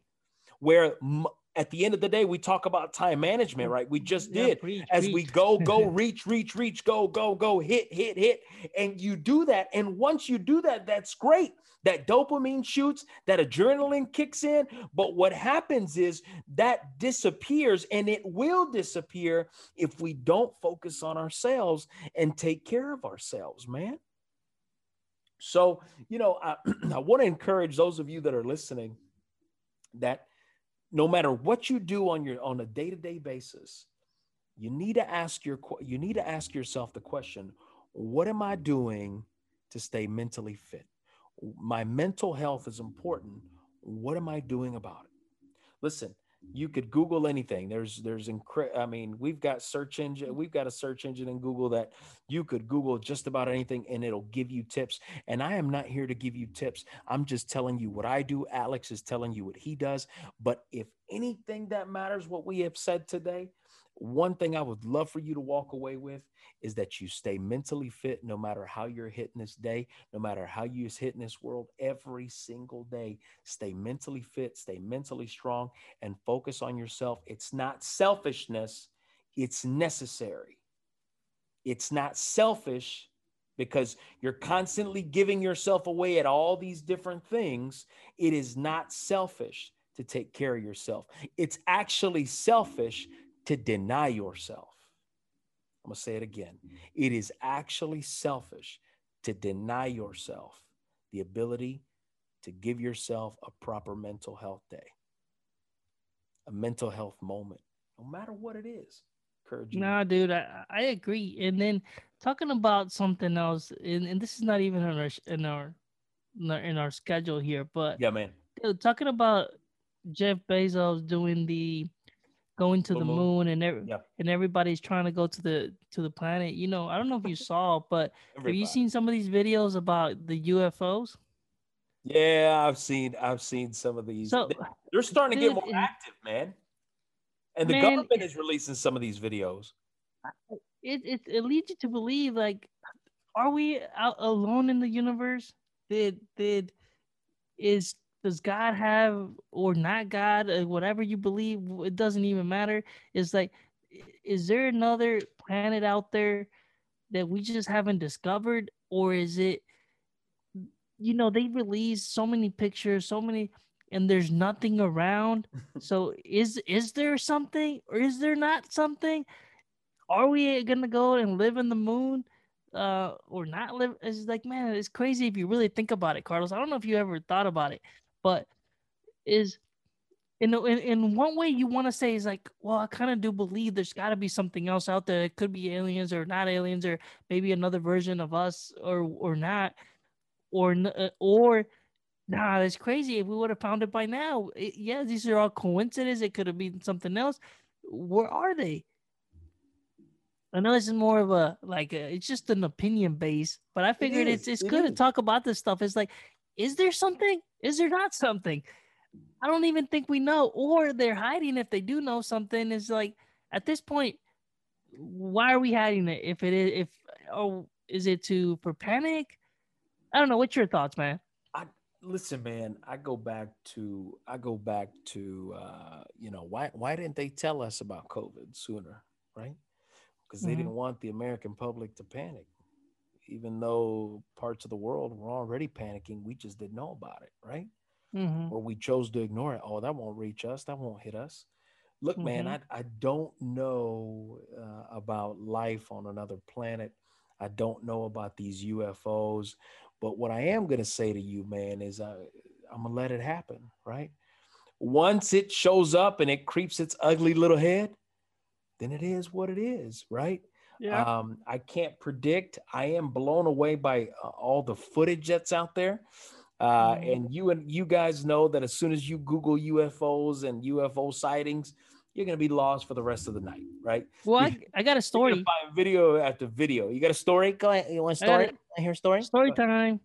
Where m- at the end of the day, we talk about time management, right? We just yeah, did preach, as preach. we go, go, reach, reach, reach, go, go, go, hit, hit, hit. And you do that. And once you do that, that's great. That dopamine shoots, that adrenaline kicks in. But what happens is that disappears and it will disappear if we don't focus on ourselves and take care of ourselves, man. So, you know, I, I want to encourage those of you that are listening that no matter what you do on your on a day-to-day basis, you need to ask your you need to ask yourself the question, what am I doing to stay mentally fit? My mental health is important. What am I doing about it? Listen, you could google anything. There's there's incre- i mean we've got search engine mm. we've got a search engine in google that you could google just about anything and it'll give you tips. And i am not here to give you tips. I'm just telling you what i do. Alex is telling you what he does. But if anything that matters what we have said today one thing I would love for you to walk away with is that you stay mentally fit no matter how you're hitting this day, no matter how you're hitting this world every single day. Stay mentally fit, stay mentally strong, and focus on yourself. It's not selfishness, it's necessary. It's not selfish because you're constantly giving yourself away at all these different things. It is not selfish to take care of yourself. It's actually selfish to deny yourself. I'm going to say it again. Mm-hmm. It is actually selfish to deny yourself the ability to give yourself a proper mental health day, a mental health moment, no matter what it is. Encourage you. Nah, dude, I, I agree. And then talking about something else, and, and this is not even in our in our in our schedule here, but yeah, man. Dude, talking about Jeff Bezos doing the going to the, the moon. moon, and every, yeah. and everybody's trying to go to the to the planet. You know, I don't know if you saw, but have you seen some of these videos about the UFOs? Yeah, I've seen I've seen some of these. So, They're starting dude, to get more active, man. And the man, government is releasing some of these videos. It, it it leads you to believe like, are we out alone in the universe? Did did is does God have or not God, or whatever you believe, it doesn't even matter. It's like, is there another planet out there that we just haven't discovered, or is it, you know, they release so many pictures, so many, and there's nothing around. so is is there something, or is there not something? Are we gonna go and live in the moon? uh or not live it's like man it's crazy if you really think about it carlos i don't know if you ever thought about it but is in, in in one way you want to say is like well i kind of do believe there's got to be something else out there. It could be aliens or not aliens or maybe another version of us or or not. Or uh, or nah that's crazy. If we would have found it by now it, yeah these are all coincidences it could have been something else. Where are they? I know this is more of a like a, it's just an opinion base, but I figured it it's it's it good is. to talk about this stuff. It's like, is there something? Is there not something? I don't even think we know, or they're hiding if they do know something. Is like at this point, why are we hiding it? If it is, if oh, is it to for panic? I don't know. What's your thoughts, man? I listen, man. I go back to I go back to uh, you know why why didn't they tell us about COVID sooner, right? Because they mm-hmm. didn't want the American public to panic, even though parts of the world were already panicking. We just didn't know about it, right? mm-hmm. or we chose to ignore it. Oh, that won't reach us. That won't hit us. Look, mm-hmm. man, I, I don't know uh, about life on another planet. I don't know about these UFOs. But what I am going to say to you, man, is I, I'm going to let it happen, right? Once it shows up and it creeps its ugly little head, then it is what it is, right? Yeah. Um, I can't predict. I am blown away by uh, all the footage that's out there. Uh, mm-hmm. and you and you guys know that as soon as you Google UFOs and UFO sightings, you're gonna be lost for the rest of the night, right? Well, I, I got a story. Find video after video. You got a story? Go ahead. You want a story? I, I hear a story. Story time.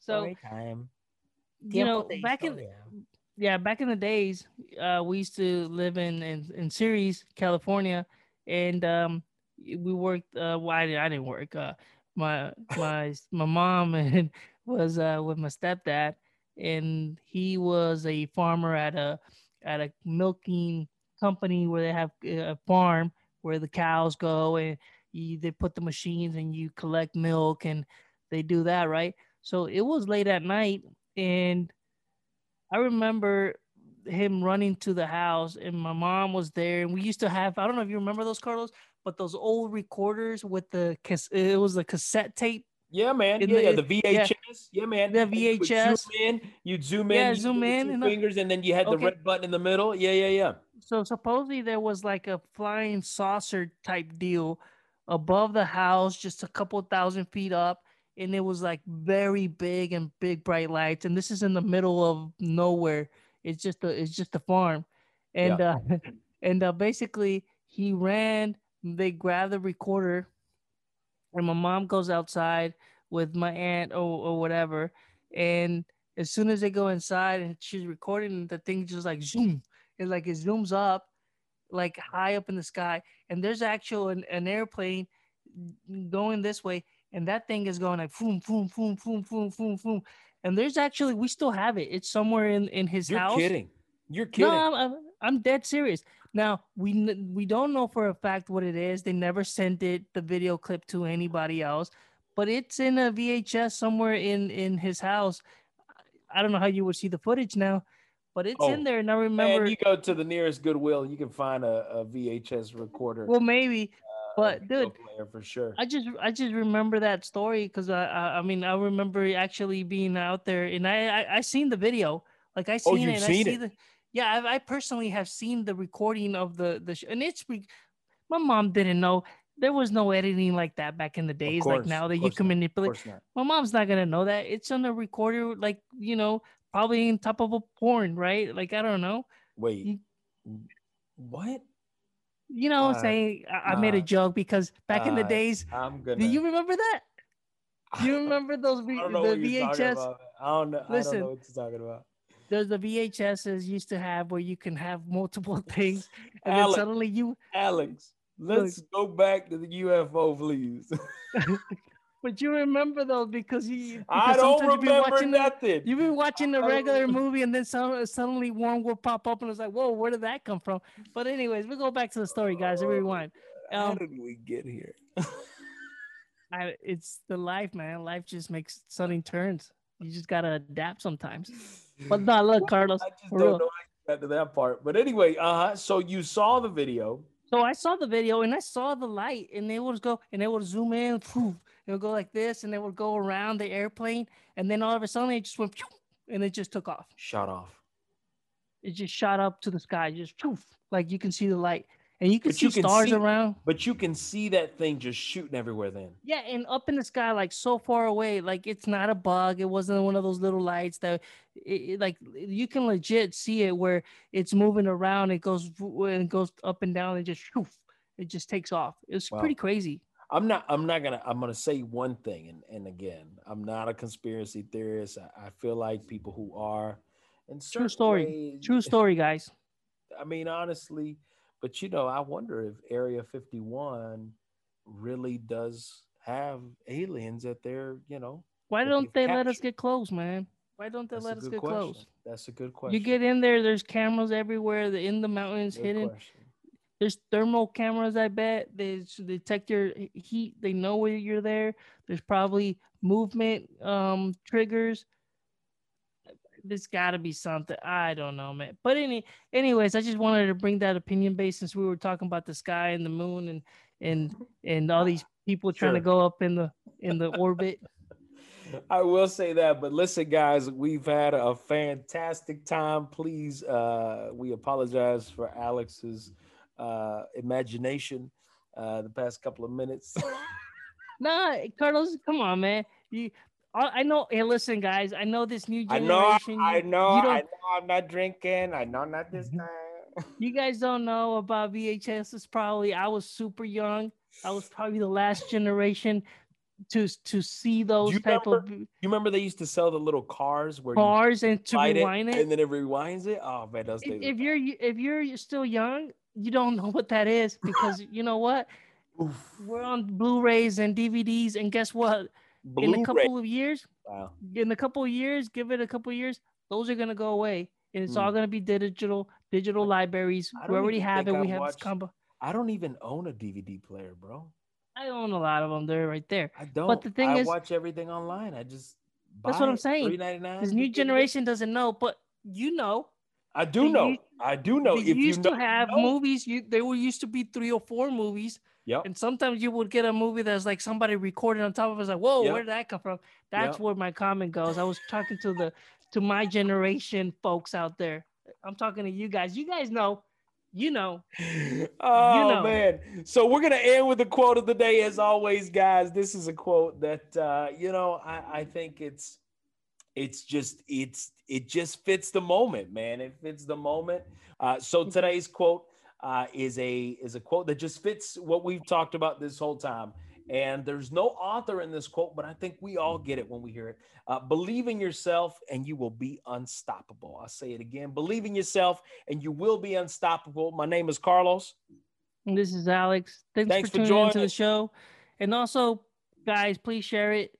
So story time. You know, back in yeah, back in the days, uh, we used to live in in, in Ceres, California, and um, we worked. Uh, well, I, I didn't work. Uh, my my my mom and was uh, with my stepdad, and he was a farmer at a at a milking company where they have a farm where the cows go and you, they put the machines and you collect milk and they do that right. So it was late at night, and I remember him running to the house, and my mom was there, and we used to have I don't know if you remember those Carlos, but those old recorders with the it was the cassette tape yeah, man. Yeah, the, yeah, the VHS. Yeah. yeah, man. The VHS. Zoom in. You'd zoom in. Yeah, zoom in. And fingers, and then you had okay. the red button in the middle. Yeah, yeah, yeah. So supposedly there was like a flying saucer type deal above the house, just a couple thousand feet up, and it was like very big and big bright lights. And this is in the middle of nowhere. It's just a it's just a farm, and yeah. uh, and uh, basically he ran. They grab the recorder and my mom goes outside with my aunt or, or whatever. And as soon as they go inside and she's recording the thing just like zoom it like it zooms up like high up in the sky. And there's actual an, an airplane going this way and that thing is going like boom boom boom boom boom boom boom. And there's actually we still have it. It's somewhere in in his house. You're house. kidding. You're kidding. No I'm, I'm, I'm dead serious now we we don't know for a fact what it is. They never sent it the video clip to anybody else, but it's in a VHS somewhere in in his house. I don't know how you would see the footage now, but it's oh, in there. And I remember man, you go to the nearest Goodwill, you can find a, a VHS recorder. Well, maybe, uh, but dude, for sure. I just I just remember that story because I, I, I mean I remember actually being out there and I I, I seen the video. Like I oh, seen oh, it. Seen I see it. the yeah, I, I, personally have seen the recording of the the sh- and it's re- my mom didn't know there was no editing like that back in the days course, like now that you can manipulate. My mom's not gonna know that it's on a recorder, like you know, probably in top of a porn, right? Like I don't know. Wait, you, what? You know, uh, saying I, I, made a joke because back uh, in the uh, days, I'm gonna. Do you remember that? Do you remember those v- the VHS? I don't know. Listen, I don't know what you're talking about there's the VHSs used to have where you can have multiple things, and Alex, then suddenly you Alex, let's look, go back to the UFO, please. but you remember those because you. Because I don't remember watching nothing. The, you've been watching the regular movie, and then some, suddenly one will pop up, and it's like, "Whoa, where did that come from?" But anyways, we go back to the story, guys. Oh, rewind. Um, How did we get here? I, it's the life, man. Life just makes sudden turns. You just gotta adapt sometimes. But no, look, Carlos. I just don't real. know how to that part. But anyway, uh huh. So you saw the video. So I saw the video and I saw the light, and they would go and they would zoom in, poof, it would go like this, and they would go around the airplane, and then all of a sudden it just went, and it just took off. Shot off. it just shot up to the sky, just poof, like you can see the light, and you can But see you can stars see- around. But you can see that thing just shooting everywhere. Then Yeah, and up in the sky, like so far away, like it's not a bug. It wasn't one of those little lights that, it, it- like you can legit see it where it's moving around. It goes v- and it goes up and down and just poof, it just takes off. It's Wow. pretty crazy. I'm not. I'm not gonna. I'm gonna say one thing, and and again, I'm not a conspiracy theorist. I, I feel like people who are, in certain story. ways- True story, guys. I mean, honestly, but you know, I wonder if Area 51 really does have aliens that they're, you know. Why don't they let us get close, man? Why don't they That's let us get question. close? That's a good question. You get in there, there's cameras everywhere. In the mountains, Good hidden. question. There's thermal cameras. I bet they detect your heat. They know where you're there. There's probably movement um triggers. There's got to be something. I don't know, man. But any, anyways, I just wanted to bring that opinion base since we were talking about the sky and the moon and and and all these people trying to go up in the in the orbit. I will say that, but listen, guys, we've had a fantastic time. Please, uh, we apologize for Alex's uh, imagination uh, the past couple of minutes. Nah, Carlos, come on, man. You, I know. Hey, listen, guys. I know this new generation. I know, I you- know, You don't, I know. I'm not drinking. I know not this mm-hmm. time. you guys don't know about VHS. It's probably I was super young. I was probably the last generation to to see those you type of You remember they used to sell the little cars where cars and you to rewind it, it. and then it rewinds it. Oh man, those If, if you're if you're still young, you don't know what that is because you know what? Oof. We're on Blu-rays and DVDs, and guess what? In a couple of years, Wow. in a couple of years, give it a couple of years, those are gonna go away, and it's Hmm. all gonna be digital, digital libraries. I We already have it. think We I have this combo. I don't even own a DVD player, bro. I own a lot of them. They're right there. I don't. But the thing I is- watch everything online. I just. That's what I'm saying. $3.99, This new generation doesn't know, but you know, I do know. used- I do know. they If you used know, to you have know. movies. You there were used to be three or four movies, Yep. and sometimes you would get a movie that's like somebody recorded on top of us, like, whoa, Yep. where did that come from? That's Yep. where my comment goes. I was talking to the to my generation folks out there. I'm talking to you guys. You guys know, you know. oh know. man so we're gonna end with the quote of the day as always guys this is a quote that uh you know i i think it's it's just it's it just fits the moment man it fits the moment uh so today's quote uh is a is a quote that just fits what we've talked about this whole time and there's no author in this quote but i think we all get it when we hear it uh, believe in yourself and you will be unstoppable i'll say it again believe in yourself and you will be unstoppable my name is carlos And this is Alex. Thanks, Thanks for for tuning joining into the show. And also, guys, please share it.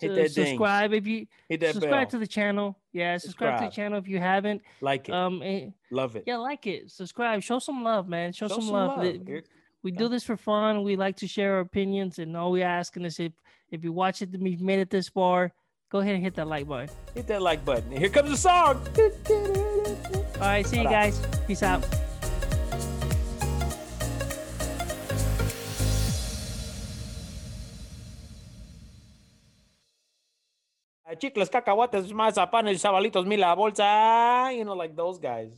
Hit that ding. subscribe if you hit that subscribe bell to the channel. Yeah, subscribe, to the channel if you haven't. like it Um, eh, love it yeah, like it, subscribe, show some love, man. Show, some, love. The- Here- We do this for fun. We like to share our opinions, and all we're asking is if if you watch it, you've made it this far, go ahead and hit that like button. hit that like button here comes the song All right, see you guys. Peace out. Chicles cacahuates mazapanes chavalitos mila bolsa you know like those guys